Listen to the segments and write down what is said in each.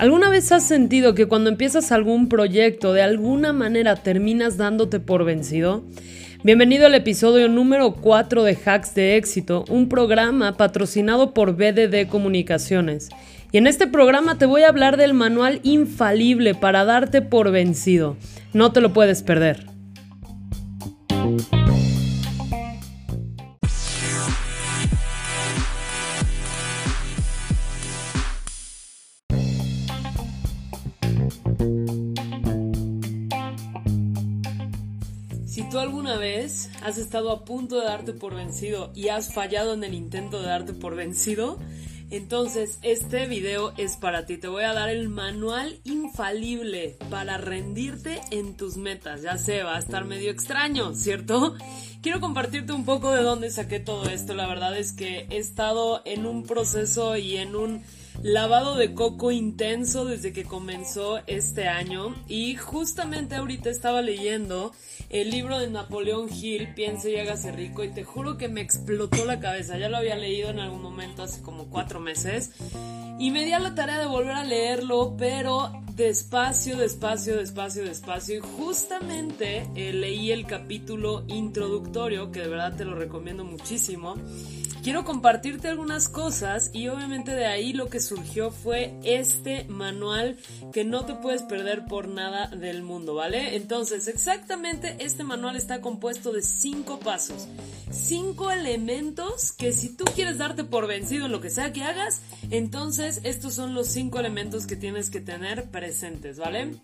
¿Alguna vez has sentido que cuando empiezas algún proyecto de alguna manera terminas dándote por vencido? Bienvenido al episodio número 4 de Hacks de Éxito, un programa patrocinado por BDD Comunicaciones. Y en este programa te voy a hablar del manual infalible para darte por vencido. No te lo puedes perder. Alguna vez has estado a punto de darte por vencido y has fallado en el intento de darte por vencido, entonces este video es para ti. Te voy a dar el manual infalible para rendirte en tus metas. Ya sé, va a estar medio extraño, ¿cierto? Quiero compartirte un poco de dónde saqué todo esto. La verdad es que he estado en un proceso y en un lavado de coco intenso desde que comenzó este año y justamente ahorita estaba leyendo el libro de Napoleón Hill, Piense y hágase rico, y te juro que me explotó la cabeza. Ya lo había leído en algún momento hace como cuatro meses y me di a la tarea de volver a leerlo, pero despacio, despacio, despacio, despacio. Y justamente eh, leí el capítulo introductorio, que de verdad te lo recomiendo muchísimo quiero compartirte algunas cosas y obviamente de ahí lo que surgió fue este manual que no te puedes perder por nada del mundo, ¿vale? Entonces, exactamente este manual está compuesto de cinco pasos, cinco elementos que si tú quieres darte por vencido en lo que sea que hagas, entonces estos son los cinco elementos que tienes que tener presentes, ¿vale?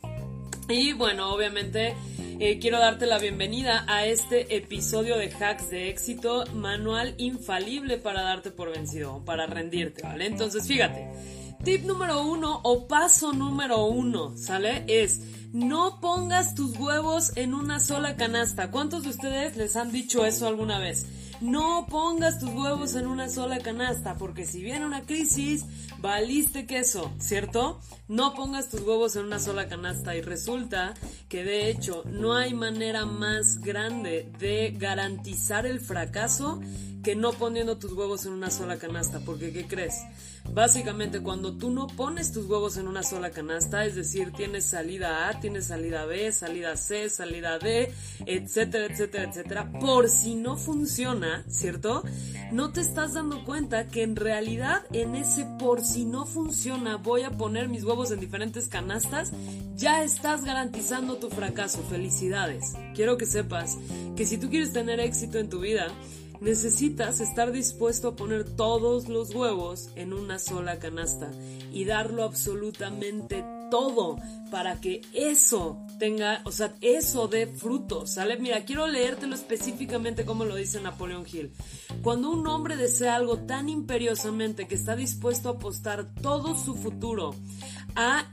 Y bueno, obviamente eh, quiero darte la bienvenida a este episodio de Hacks de Éxito, manual infalible para darte por vencido, para rendirte, ¿vale? Entonces, fíjate, tip número uno o paso número uno, ¿sale? Es no pongas tus huevos en una sola canasta. ¿Cuántos de ustedes les han dicho eso alguna vez? No pongas tus huevos en una sola canasta, porque si viene una crisis, valiste queso, ¿cierto? No pongas tus huevos en una sola canasta y resulta que de hecho no hay manera más grande de garantizar el fracaso que no poniendo tus huevos en una sola canasta, porque ¿qué crees? Básicamente cuando tú no pones tus huevos en una sola canasta, es decir, tienes salida A, tienes salida B, salida C, salida D, etcétera, etcétera, etcétera, por si no funciona, ¿cierto? No te estás dando cuenta que en realidad en ese por si no funciona voy a poner mis huevos en diferentes canastas, ya estás garantizando tu fracaso. Felicidades. Quiero que sepas que si tú quieres tener éxito en tu vida, necesitas estar dispuesto a poner todos los huevos en una sola canasta y darlo absolutamente todo para que eso tenga, o sea, eso dé frutos, ¿sale? Mira, quiero leértelo específicamente como lo dice Napoleón Hill. Cuando un hombre desea algo tan imperiosamente que está dispuesto a apostar todo su futuro a,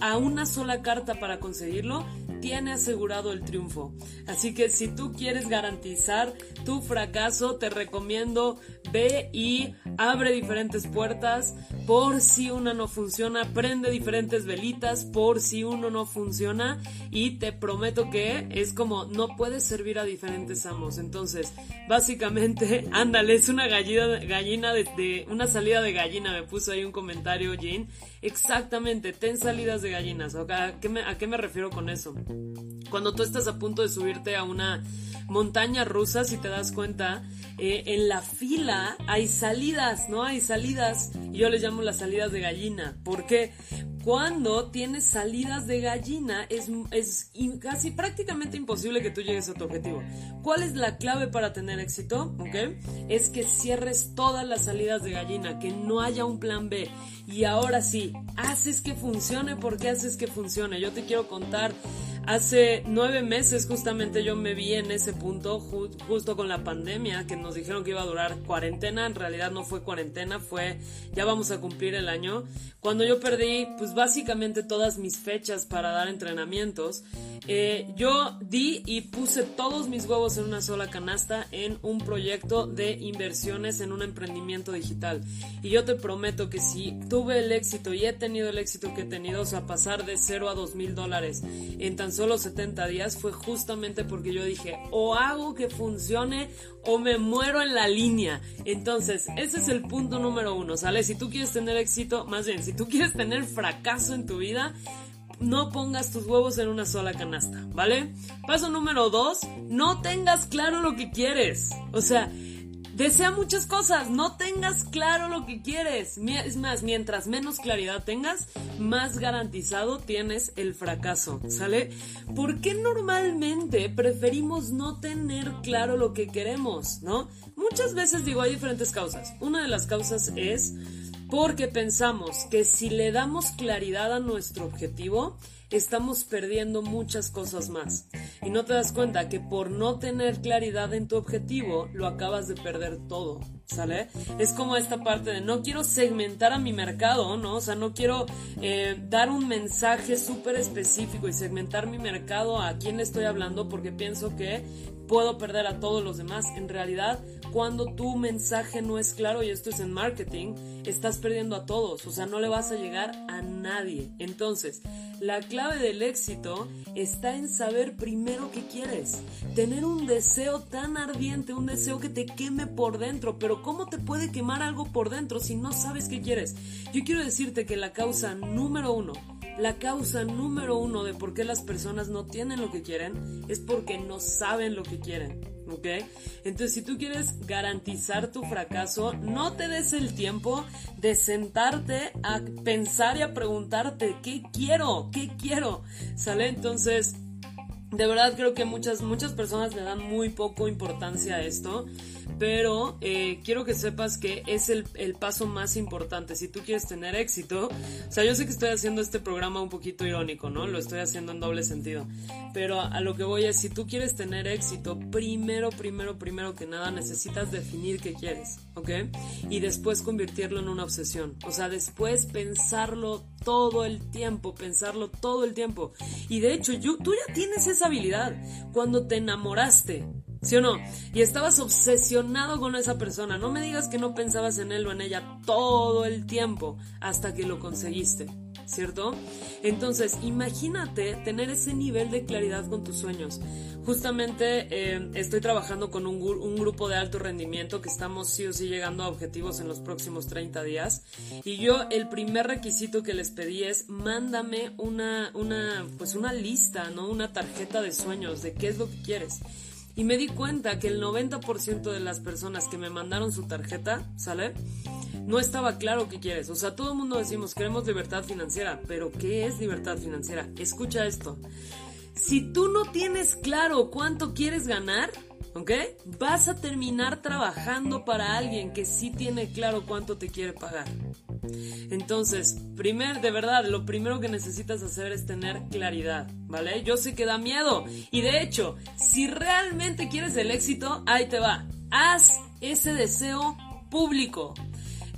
a una sola carta para conseguirlo, tiene asegurado el triunfo. Así que si tú quieres garantizar tu fracaso, te recomiendo ve y abre diferentes puertas por si una no funciona, prende diferentes velitas por si uno no funciona y te prometo que es como no puedes servir a diferentes amos. Entonces, básicamente, ándale, es una gallina, de, una salida de gallina, me puso ahí un comentario Jean. Exactamente, ten salidas de gallinas. ¿A qué, me, ¿A qué me refiero con eso? Cuando tú estás a punto de subirte a una montaña rusa, si te das cuenta, eh, en la fila hay salidas, ¿no? Hay salidas. Yo les llamo las salidas de gallina. ¿Por qué? Cuando tienes salidas de gallina es, es casi prácticamente imposible que tú llegues a tu objetivo. ¿Cuál es la clave para tener éxito? ¿Ok? Es que cierres todas las salidas de gallina, que no haya un plan B. Y ahora sí, haces que funcione porque haces que funcione. Yo te quiero contar Hace nueve meses justamente yo me vi en ese punto, justo con la pandemia, que nos dijeron que iba a durar cuarentena, en realidad no fue cuarentena, fue ya vamos a cumplir el año, cuando yo perdí pues básicamente todas mis fechas para dar entrenamientos, eh, yo di y puse todos mis huevos en una sola canasta en un proyecto de inversiones en un emprendimiento digital. Y yo te prometo que si tuve el éxito y he tenido el éxito que he tenido, o sea, pasar de cero a dos mil dólares en tan solo 70 días fue justamente porque yo dije, o hago que funcione o me muero en la línea. Entonces, ese es el punto número uno, ¿sale? Si tú quieres tener éxito, más bien, si tú quieres tener fracaso en tu vida, no pongas tus huevos en una sola canasta, ¿vale? Paso número dos, no tengas claro lo que quieres. O sea, Desea muchas cosas, no tengas claro lo que quieres. Es más, mientras menos claridad tengas, más garantizado tienes el fracaso, ¿sale? ¿Por qué normalmente preferimos no tener claro lo que queremos, no? Muchas veces digo, hay diferentes causas. Una de las causas es porque pensamos que si le damos claridad a nuestro objetivo, estamos perdiendo muchas cosas más. Y no te das cuenta que por no tener claridad en tu objetivo, lo acabas de perder todo. ¿Sale? Es como esta parte de no quiero segmentar a mi mercado, ¿no? O sea, no quiero eh, dar un mensaje súper específico y segmentar mi mercado a quién estoy hablando porque pienso que puedo perder a todos los demás. En realidad, cuando tu mensaje no es claro, y esto es en marketing, estás perdiendo a todos. O sea, no le vas a llegar a nadie. Entonces, la clave del éxito está en saber primero qué quieres. Tener un deseo tan ardiente, un deseo que te queme por dentro. Pero ¿cómo te puede quemar algo por dentro si no sabes qué quieres? Yo quiero decirte que la causa número uno la causa número uno de por qué las personas no tienen lo que quieren es porque no saben lo que quieren. ¿ok? Entonces, si tú quieres garantizar tu fracaso, no te des el tiempo de sentarte a pensar y a preguntarte, ¿qué quiero? ¿Qué quiero? ¿Sale? Entonces, de verdad creo que muchas, muchas personas le dan muy poco importancia a esto pero eh, quiero que sepas que es el, paso más importante. Si tú quieres tener éxito, o sea, yo sé que estoy haciendo este programa un poquito irónico, ¿no? Lo estoy haciendo en doble sentido. Pero a, lo que voy es, si tú quieres tener éxito, primero, primero, primero que nada necesitas definir qué quieres, ¿ok? Y después convertirlo en una obsesión. O sea, después pensarlo todo el tiempo, pensarlo todo el tiempo. Y de hecho, tú ya tienes esa habilidad. Cuando te enamoraste, ¿Sí o no? Y estabas obsesionado con esa persona. No me digas que no pensabas en él o en ella todo el tiempo hasta que lo conseguiste, ¿cierto? Entonces, imagínate tener ese nivel de claridad con tus sueños. Justamente eh, estoy trabajando con un, un, grupo de alto rendimiento que estamos sí o sí llegando a objetivos en los próximos 30 días. Y yo el primer requisito que les pedí es mándame una, una, pues una lista, ¿no? Una tarjeta de sueños de qué es lo que quieres. Y me di cuenta que el 90% de las personas que me mandaron su tarjeta, ¿sale? No estaba claro qué quieres. O sea, todo el mundo decimos, queremos libertad financiera, pero ¿qué es libertad financiera? Escucha esto. Si tú no tienes claro cuánto quieres ganar, ¿ok? Vas a terminar trabajando para alguien que sí tiene claro cuánto te quiere pagar. Entonces, primer, de verdad, lo primero que necesitas hacer es tener claridad, ¿vale? Yo sé que da miedo y de hecho, si realmente quieres el éxito, ahí te va. Haz ese deseo público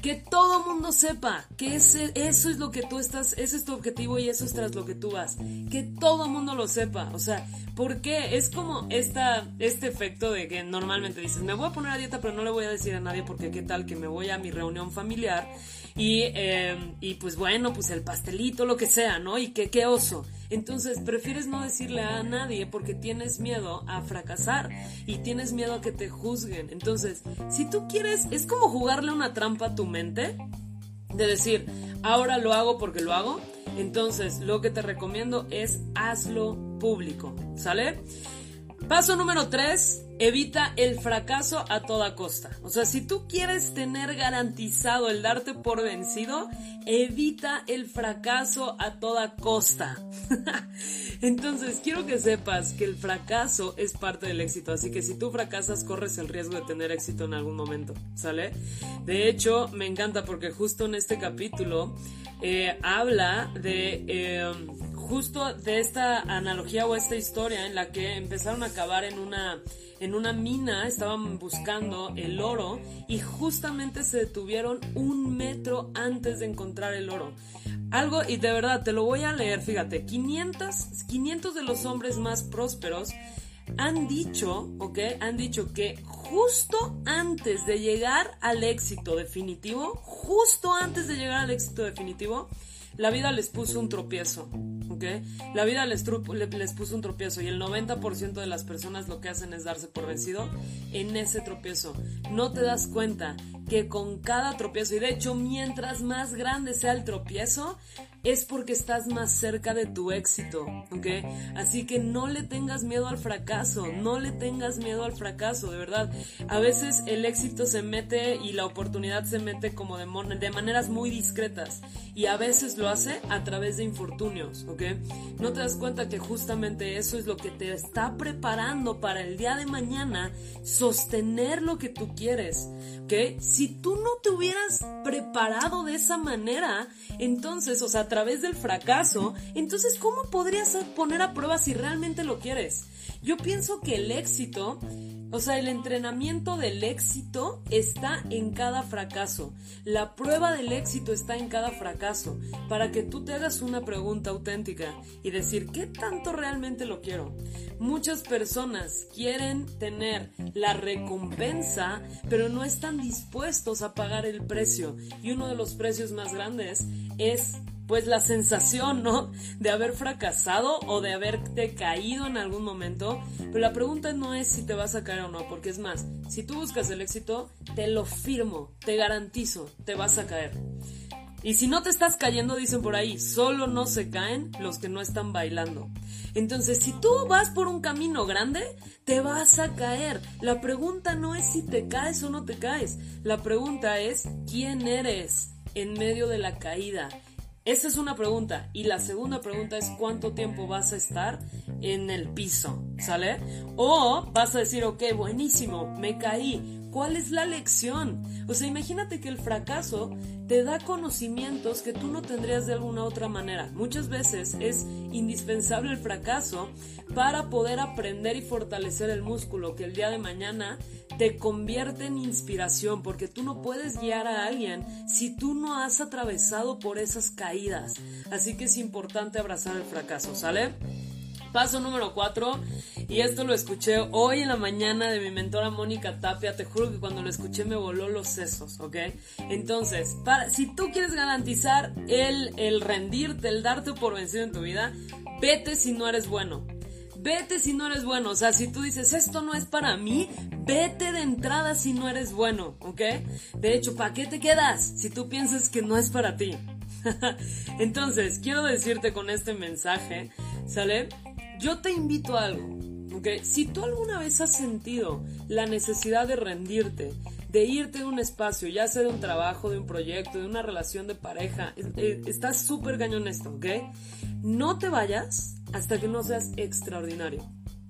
que todo mundo sepa que ese, eso es lo que tú estás, ese es tu objetivo y eso es tras lo que tú vas. Que todo mundo lo sepa. O sea, ¿por qué? Es como esta, este efecto de que normalmente dices, me voy a poner a dieta, pero no le voy a decir a nadie porque qué tal que me voy a mi reunión familiar y, eh, y pues bueno, pues el pastelito, lo que sea, ¿no? Y que qué oso. Entonces prefieres no decirle a nadie porque tienes miedo a fracasar y tienes miedo a que te juzguen. Entonces, si tú quieres, es como jugarle una trampa a tu mente de decir, ahora lo hago porque lo hago. Entonces, lo que te recomiendo es hazlo público, ¿sale? Paso número 3, evita el fracaso a toda costa. O sea, si tú quieres tener garantizado el darte por vencido, evita el fracaso a toda costa. Entonces, quiero que sepas que el fracaso es parte del éxito, así que si tú fracasas, corres el riesgo de tener éxito en algún momento, ¿sale? De hecho, me encanta porque justo en este capítulo eh, habla de... Eh, justo de esta analogía o esta historia en la que empezaron a cavar en una en una mina, estaban buscando el oro y justamente se detuvieron un metro antes de encontrar el oro. Algo, y de verdad, te lo voy a leer, fíjate, 500, 500 de los hombres más prósperos han dicho, ¿ok? Han dicho que justo antes de llegar al éxito definitivo, justo antes de llegar al éxito definitivo, la vida les puso un tropiezo. ¿ok? La vida les, les puso un tropiezo y el 90% de las personas lo que hacen es darse por vencido en ese tropiezo. No te das cuenta que con cada tropiezo, y de hecho mientras más grande sea el tropiezo, es porque estás más cerca de tu éxito, ¿ok? Así que no le tengas miedo al fracaso, no le tengas miedo al fracaso, de verdad. A veces el éxito se mete y la oportunidad se mete como de, de maneras muy discretas y a veces lo hace a través de infortunios, ¿ok? No te das cuenta que justamente eso es lo que te está preparando para el día de mañana sostener lo que tú quieres, ¿ok? Si tú no te hubieras preparado de esa manera, entonces, o sea, través del fracaso, entonces ¿cómo podrías poner a prueba si realmente lo quieres? Yo pienso que el éxito, o sea, el entrenamiento del éxito está en cada fracaso. La prueba del éxito está en cada fracaso. Para que tú te hagas una pregunta auténtica y decir, ¿qué tanto realmente lo quiero? Muchas personas quieren tener la recompensa, pero no están dispuestos a pagar el precio. Y uno de los precios más grandes es pues la sensación, ¿no? De haber fracasado o de haberte caído en algún momento. Pero la pregunta no es si te vas a caer o no, porque es más, si tú buscas el éxito, te lo firmo, te garantizo, te vas a caer. Y si no te estás cayendo, dicen por ahí, solo no se caen los que no están bailando. Entonces, si tú vas por un camino grande, te vas a caer. La pregunta no es si te caes o no te caes. La pregunta es, ¿quién eres en medio de la caída? Esa es una pregunta. Y la segunda pregunta es cuánto tiempo vas a estar en el piso, ¿sale? O vas a decir, ok, buenísimo, me caí. ¿Cuál es la lección? O sea, imagínate que el fracaso te da conocimientos que tú no tendrías de alguna otra manera. Muchas veces es indispensable el fracaso para poder aprender y fortalecer el músculo que el día de mañana te convierte en inspiración, porque tú no puedes guiar a alguien si tú no has atravesado por esas caídas. Así que es importante abrazar el fracaso, ¿sale? Paso número 4, y esto lo escuché hoy en la mañana de mi mentora Mónica Tapia, te juro que cuando lo escuché me voló los sesos, ¿ok? Entonces, para, si tú quieres garantizar el, el rendirte, el darte por vencido en tu vida, vete si no eres bueno. Vete si no eres bueno. O sea, si tú dices, esto no es para mí, vete de entrada si no eres bueno, ¿ok? De hecho, ¿para qué te quedas si tú piensas que no es para ti? Entonces, quiero decirte con este mensaje, ¿sale? Yo te invito a algo, ¿ok? Si tú alguna vez has sentido la necesidad de rendirte, de irte de un espacio, ya sea de un trabajo, de un proyecto, de una relación de pareja, eh, estás súper cañón esto, ¿ok? No te vayas hasta que no seas extraordinario.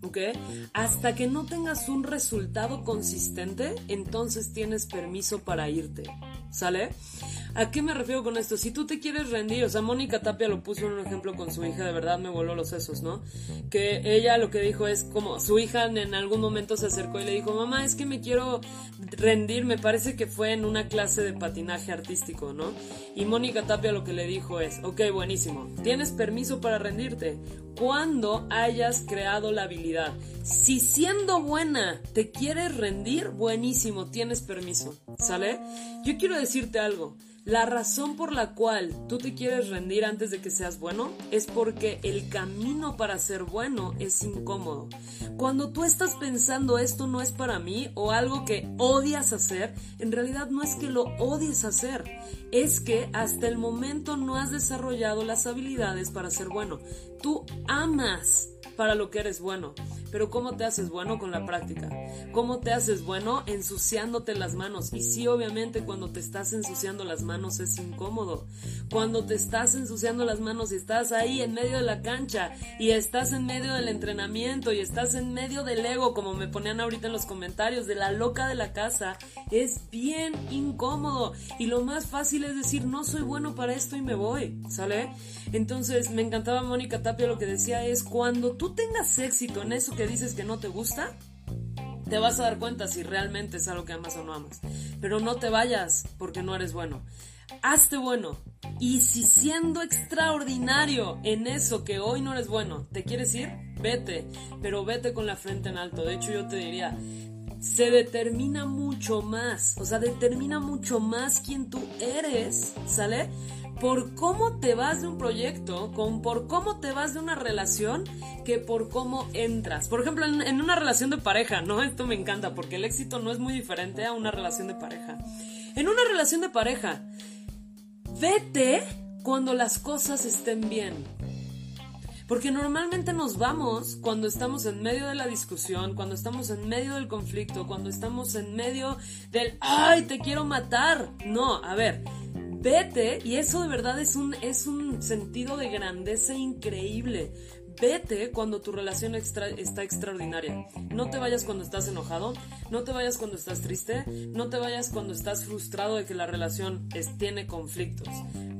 ¿ok? Hasta que no tengas un resultado consistente, entonces tienes permiso para irte, ¿sale? ¿A qué me refiero con esto? Si tú te quieres rendir, o sea, Mónica Tapia lo puso en un ejemplo con su hija, de verdad me voló los sesos, ¿no? Que ella lo que dijo es como su hija en algún momento se acercó y le dijo, mamá, es que me quiero rendir, me parece que fue en una clase de patinaje artístico, ¿no? Y Mónica Tapia lo que le dijo es, ok, buenísimo, tienes permiso para rendirte cuando hayas creado la habilidad. Si siendo buena te quieres rendir, buenísimo, tienes permiso, ¿sale? Yo quiero decirte algo. La razón por la cual tú te quieres rendir antes de que seas bueno es porque el camino para ser bueno es incómodo. Cuando tú estás pensando esto no es para mí o algo que odias hacer, en realidad no es que lo odies hacer, es que hasta el momento no has desarrollado las habilidades para ser bueno. Tú amas para lo que eres bueno. Pero ¿cómo te haces bueno con la práctica? ¿Cómo te haces bueno ensuciándote las manos? Y sí, obviamente cuando te estás ensuciando las manos es incómodo. Cuando te estás ensuciando las manos y estás ahí en medio de la cancha y estás en medio del entrenamiento y estás en medio del ego, como me ponían ahorita en los comentarios, de la loca de la casa, es bien incómodo. Y lo más fácil es decir, no soy bueno para esto y me voy, ¿sale? Entonces me encantaba Mónica Tapia lo que decía es, cuando tú tengas éxito en eso que dices que no te gusta, te vas a dar cuenta si realmente es algo que amas o no amas. Pero no te vayas porque no eres bueno. Hazte bueno. Y si siendo extraordinario en eso que hoy no eres bueno, te quieres ir, vete. Pero vete con la frente en alto. De hecho, yo te diría, se determina mucho más. O sea, determina mucho más quién tú eres, ¿sale? Por cómo te vas de un proyecto, con por cómo te vas de una relación, que por cómo entras. Por ejemplo, en, en una relación de pareja, ¿no? Esto me encanta porque el éxito no es muy diferente a una relación de pareja. En una relación de pareja, vete cuando las cosas estén bien. Porque normalmente nos vamos cuando estamos en medio de la discusión, cuando estamos en medio del conflicto, cuando estamos en medio del ¡ay, te quiero matar! No, a ver, vete y eso de verdad es un, es un sentido de grandeza increíble. Vete cuando tu relación está extraordinaria. No te vayas cuando estás enojado, no te vayas cuando estás triste, no te vayas cuando estás frustrado de que la relación tiene conflictos.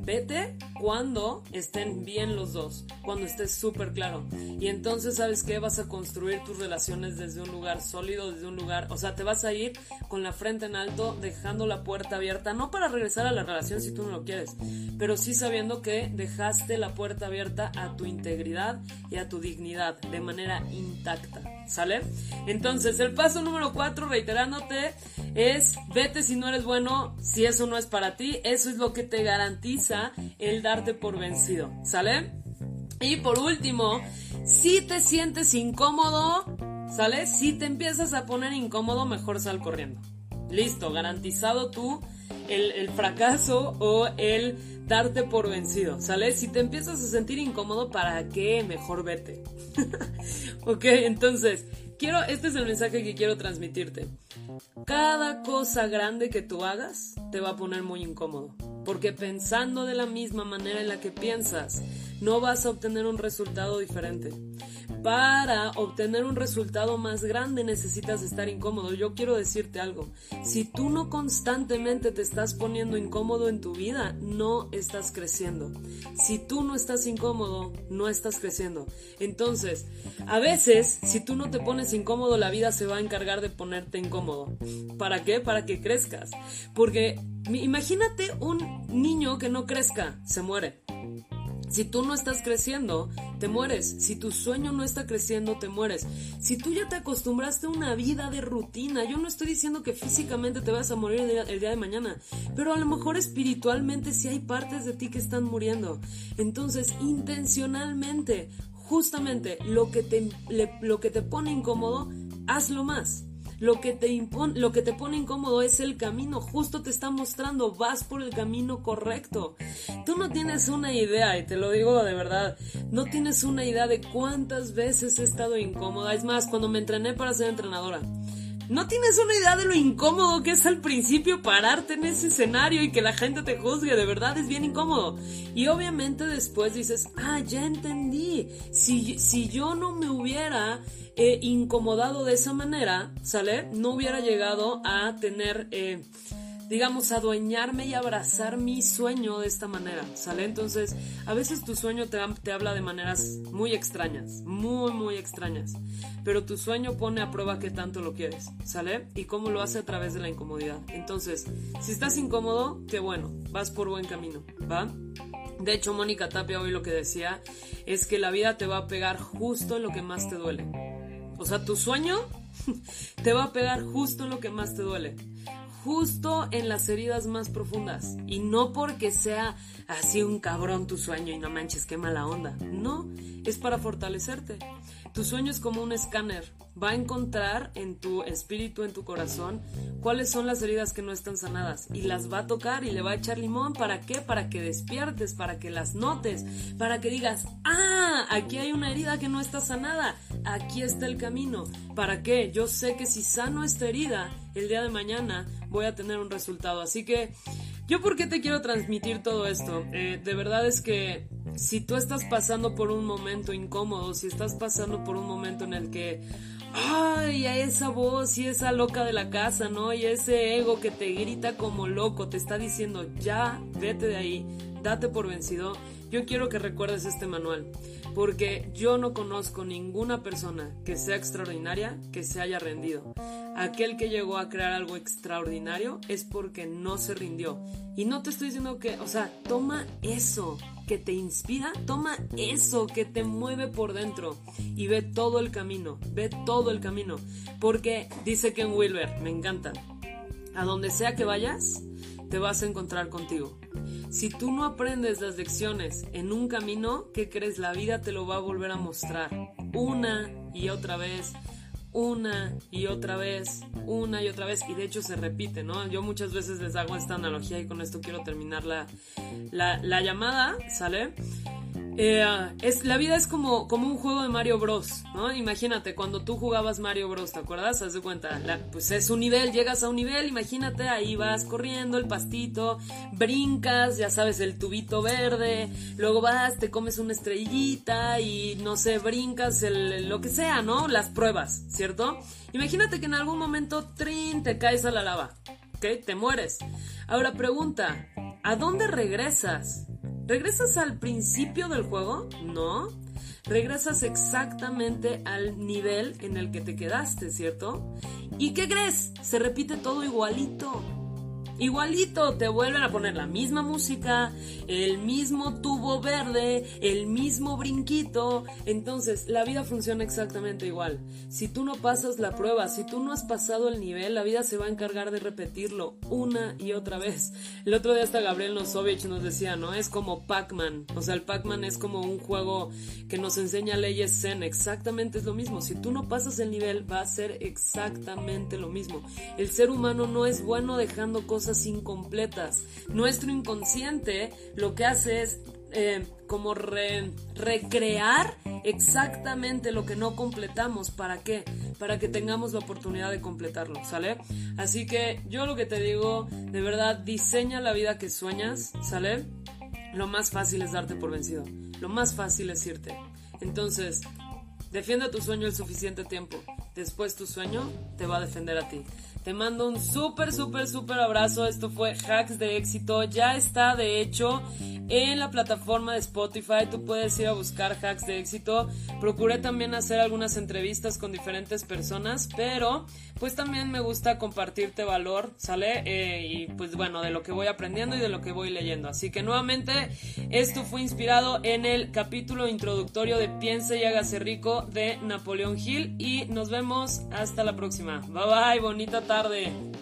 Vete cuando estén bien los dos, cuando estés súper claro. Y entonces, ¿sabes qué? Vas a construir tus relaciones desde un lugar sólido, desde un lugar, o sea, te vas a ir con la frente en alto, dejando la puerta abierta, no para regresar a la relación si tú no lo quieres, pero sí sabiendo que dejaste la puerta abierta a tu integridad y a tu dignidad de manera intacta. ¿Sale? Entonces, el paso número cuatro, reiterándote, es vete si no eres bueno, si eso no es para ti, eso es lo que te garantiza el darte por vencido, ¿sale? Y por último, si te sientes incómodo, ¿sale? Si te empiezas a poner incómodo, mejor sal corriendo. Listo, garantizado tú el, fracaso o el darte por vencido, ¿sale? Si te empiezas a sentir incómodo, ¿para qué? Mejor vete. ok, entonces, quiero, este es el mensaje que quiero transmitirte. Cada cosa grande que tú hagas te va a poner muy incómodo, porque pensando de la misma manera en la que piensas, no vas a obtener un resultado diferente. Para obtener un resultado más grande necesitas estar incómodo. Yo quiero decirte algo. Si tú no constantemente te estás poniendo incómodo en tu vida, no estás creciendo. Si tú no estás incómodo, no estás creciendo. Entonces, a veces, si tú no te pones incómodo, la vida se va a encargar de ponerte incómodo. ¿Para qué? Para que crezcas. Porque imagínate un niño que no crezca, se muere. Si tú no estás creciendo, te mueres. Si tu sueño no está creciendo, te mueres. Si tú ya te acostumbraste a una vida de rutina, yo no estoy diciendo que físicamente te vas a morir el día, de mañana, pero a lo mejor espiritualmente sí hay partes de ti que están muriendo. Entonces, intencionalmente, justamente lo que te, lo que te pone incómodo, hazlo más. Lo que, te lo que te pone incómodo es el camino, justo te está mostrando, vas por el camino correcto. Tú no tienes una idea, y te lo digo de verdad, no tienes una idea de cuántas veces he estado incómoda. Es más, cuando me entrené para ser entrenadora, no tienes una idea de lo incómodo que es al principio pararte en ese escenario y que la gente te juzgue, de verdad es bien incómodo. Y obviamente después dices, ah, ya entendí, si, si yo no me hubiera eh, incomodado de esa manera, ¿sale? No hubiera llegado a tener... Eh, digamos, adueñarme y abrazar mi sueño de esta manera, ¿sale? Entonces, a veces tu sueño te, te, habla de maneras muy extrañas, muy, muy extrañas, pero tu sueño pone a prueba qué tanto lo quieres, ¿sale? Y cómo lo hace a través de la incomodidad. Entonces, si estás incómodo, qué bueno, vas por buen camino, ¿va? De hecho, Mónica Tapia hoy lo que decía es que la vida te va a pegar justo en lo que más te duele. O sea, tu sueño te va a pegar justo en lo que más te duele justo en las heridas más profundas. Y no porque sea así un cabrón tu sueño y no manches, qué mala onda. No, es para fortalecerte. Tu sueño es como un escáner. Va a encontrar en tu espíritu, en tu corazón, cuáles son las heridas que no están sanadas. Y las va a tocar y le va a echar limón. ¿Para qué? Para que despiertes, para que las notes, para que digas, ah, aquí hay una herida que no está sanada. Aquí está el camino. ¿Para qué? Yo sé que si sano esta herida, el día de mañana voy a tener un resultado. Así que, ¿yo por qué te quiero transmitir todo esto? Eh, de verdad es que si tú estás pasando por un momento incómodo, si estás pasando por un momento en el que, ay, a esa voz y esa loca de la casa, ¿no? Y ese ego que te grita como loco, te está diciendo, ya, vete de ahí, date por vencido, yo quiero que recuerdes este manual, porque yo no conozco ninguna persona que sea extraordinaria que se haya rendido. Aquel que llegó a crear algo extraordinario es porque no se rindió. Y no te estoy diciendo que, o sea, toma eso, que te inspira, toma eso que te mueve por dentro y ve todo el camino, ve todo el camino. Porque dice Ken Wilber, me encanta, a donde sea que vayas, te vas a encontrar contigo. Si tú no aprendes las lecciones en un camino, ¿qué crees? La vida te lo va a volver a mostrar una y otra vez, una y otra vez, una y otra vez, y de hecho se repite, ¿no? Yo muchas veces les hago esta analogía y con esto quiero terminar la, la, la llamada, ¿sale? Eh, es, la vida es como, como un juego de Mario Bros, ¿no? Imagínate, cuando tú jugabas Mario Bros, ¿te acuerdas? Haz de cuenta, pues es un nivel, llegas a un nivel, imagínate, ahí vas corriendo el pastito, brincas, ya sabes, el tubito verde, luego vas, te comes una estrellita y no sé, brincas el, lo que sea, ¿no? Las pruebas, ¿cierto? Imagínate que en algún momento, trin, te caes a la lava, ¿ok? Te mueres. Ahora pregunta, ¿a dónde regresas? ¿Regresas al principio del juego? No. Regresas exactamente al nivel en el que te quedaste, ¿cierto? ¿Y qué crees? Se repite todo igualito. Igualito, te vuelven a poner la misma música, el mismo tubo verde, el mismo brinquito. Entonces, la vida funciona exactamente igual. Si tú no pasas la prueba, si tú no has pasado el nivel, la vida se va a encargar de repetirlo una y otra vez. El otro día hasta Gabriel Nosovich nos decía, ¿no? Es como Pac-Man. O sea, el Pac-Man es como un juego que nos enseña leyes Zen. Exactamente es lo mismo. Si tú no pasas el nivel, va a ser exactamente lo mismo. El ser humano no es bueno dejando cosas incompletas. Nuestro inconsciente lo que hace es eh, como recrear exactamente lo que no completamos. ¿Para qué? Para que tengamos la oportunidad de completarlo, ¿sale? Así que yo lo que te digo, de verdad, diseña la vida que sueñas, ¿sale? Lo más fácil es darte por vencido. Lo más fácil es irte. Entonces, defiende tu sueño el suficiente tiempo. Después tu sueño te va a defender a ti. Te mando un súper, súper, súper abrazo. Esto fue Hacks de Éxito. Ya está, de hecho, en la plataforma de Spotify. Tú puedes ir a buscar Hacks de Éxito. Procuré también hacer algunas entrevistas con diferentes personas, pero pues también me gusta compartirte valor, ¿sale? Eh, y pues bueno, de lo que voy aprendiendo y de lo que voy leyendo. Así que nuevamente, esto fue inspirado en el capítulo introductorio de Piense y hágase rico de Napoleón Hill. Y nos vemos hasta la próxima. Bye bye, bonita tarde.